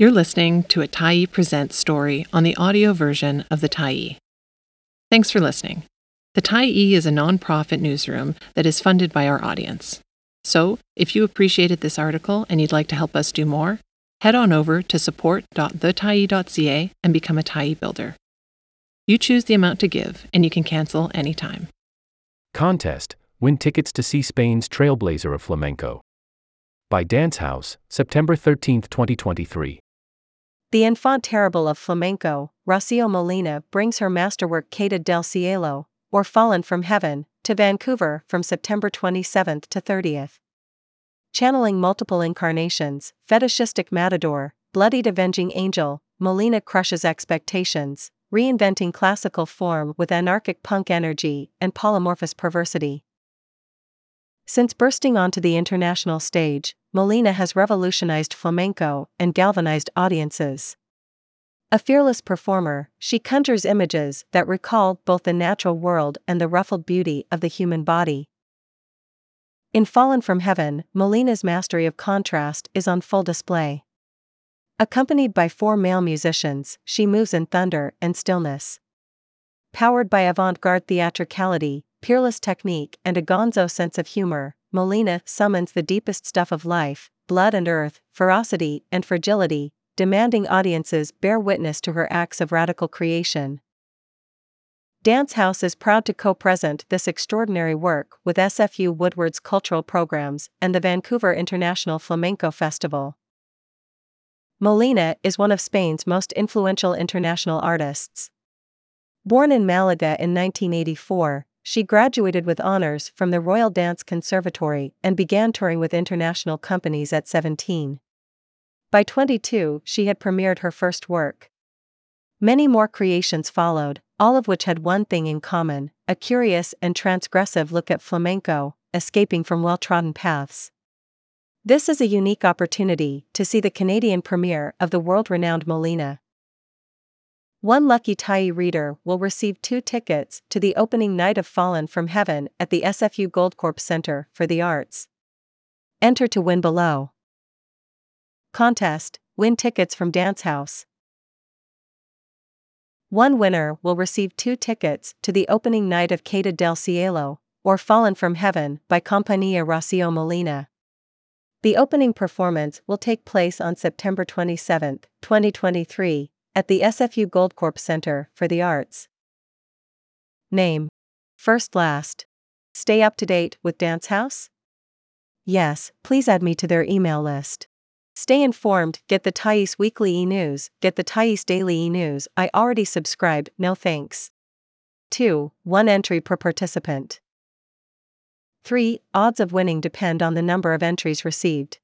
You're listening to a Tyee Presents story on the audio version of the Tyee. Thanks for listening. The Tyee is a nonprofit newsroom that is funded by our audience. So, if you appreciated this article and you'd like to help us do more, head on over to support.thetyee.ca and become a Tyee builder. You choose the amount to give, and you can cancel anytime. Contest Win tickets to see Spain's Trailblazer of Flamenco. By Dance House, September 13, 2023. The enfant terrible of flamenco, Rocio Molina brings her masterwork Caída del Cielo, or Fallen from Heaven, to Vancouver from September 27 to 30th. Channeling multiple incarnations, fetishistic matador, bloodied avenging angel, Molina crushes expectations, reinventing classical form with anarchic punk energy and polymorphous perversity. Since bursting onto the international stage, Molina has revolutionized flamenco and galvanized audiences. A fearless performer, she conjures images that recall both the natural world and the ruffled beauty of the human body. In Fallen from Heaven, Molina's mastery of contrast is on full display. Accompanied by four male musicians, she moves in thunder and stillness. Powered by avant garde theatricality, peerless technique, and a gonzo sense of humor, Molina summons the deepest stuff of life, blood and earth, ferocity and fragility, demanding audiences bear witness to her acts of radical creation. Dance House is proud to co present this extraordinary work with SFU Woodward's cultural programs and the Vancouver International Flamenco Festival. Molina is one of Spain's most influential international artists. Born in Malaga in 1984, she graduated with honors from the Royal Dance Conservatory and began touring with international companies at 17. By 22, she had premiered her first work. Many more creations followed, all of which had one thing in common a curious and transgressive look at flamenco, escaping from well trodden paths. This is a unique opportunity to see the Canadian premiere of the world renowned Molina. One lucky Tyee reader will receive two tickets to the opening night of Fallen from Heaven at the SFU Goldcorp Center for the Arts. Enter to win below. Contest Win tickets from Dance House. One winner will receive two tickets to the opening night of Caída del Cielo, or Fallen from Heaven by Compañía Rocio Molina. The opening performance will take place on September 27, 2023, at the SFU Goldcorp Center for the Arts. Name First Last. Stay up to date with Dance House? Yes, please add me to their email list. Stay informed, get the Tyee's Weekly e News, get the Tyee's Daily e News. I already subscribed, no thanks. 2. 1 entry per participant. 3. Odds of winning depend on the number of entries received.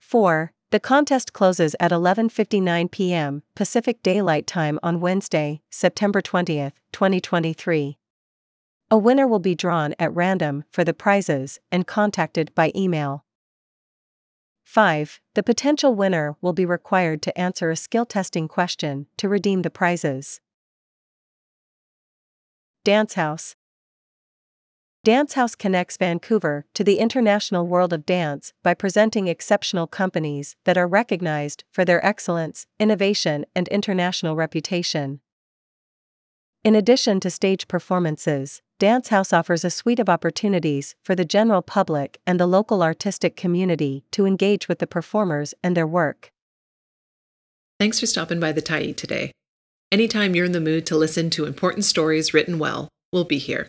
4. The contest closes at 11:59 p.m. Pacific Daylight Time on Wednesday, September 20th, 2023. A winner will be drawn at random for the prizes and contacted by email. 5. The potential winner will be required to answer a skill testing question to redeem the prizes. Dance House Dance House connects Vancouver to the international world of dance by presenting exceptional companies that are recognized for their excellence, innovation, and international reputation. In addition to stage performances, Dance House offers a suite of opportunities for the general public and the local artistic community to engage with the performers and their work. Thanks for stopping by the Tyee today. Anytime you're in the mood to listen to important stories written well, we'll be here.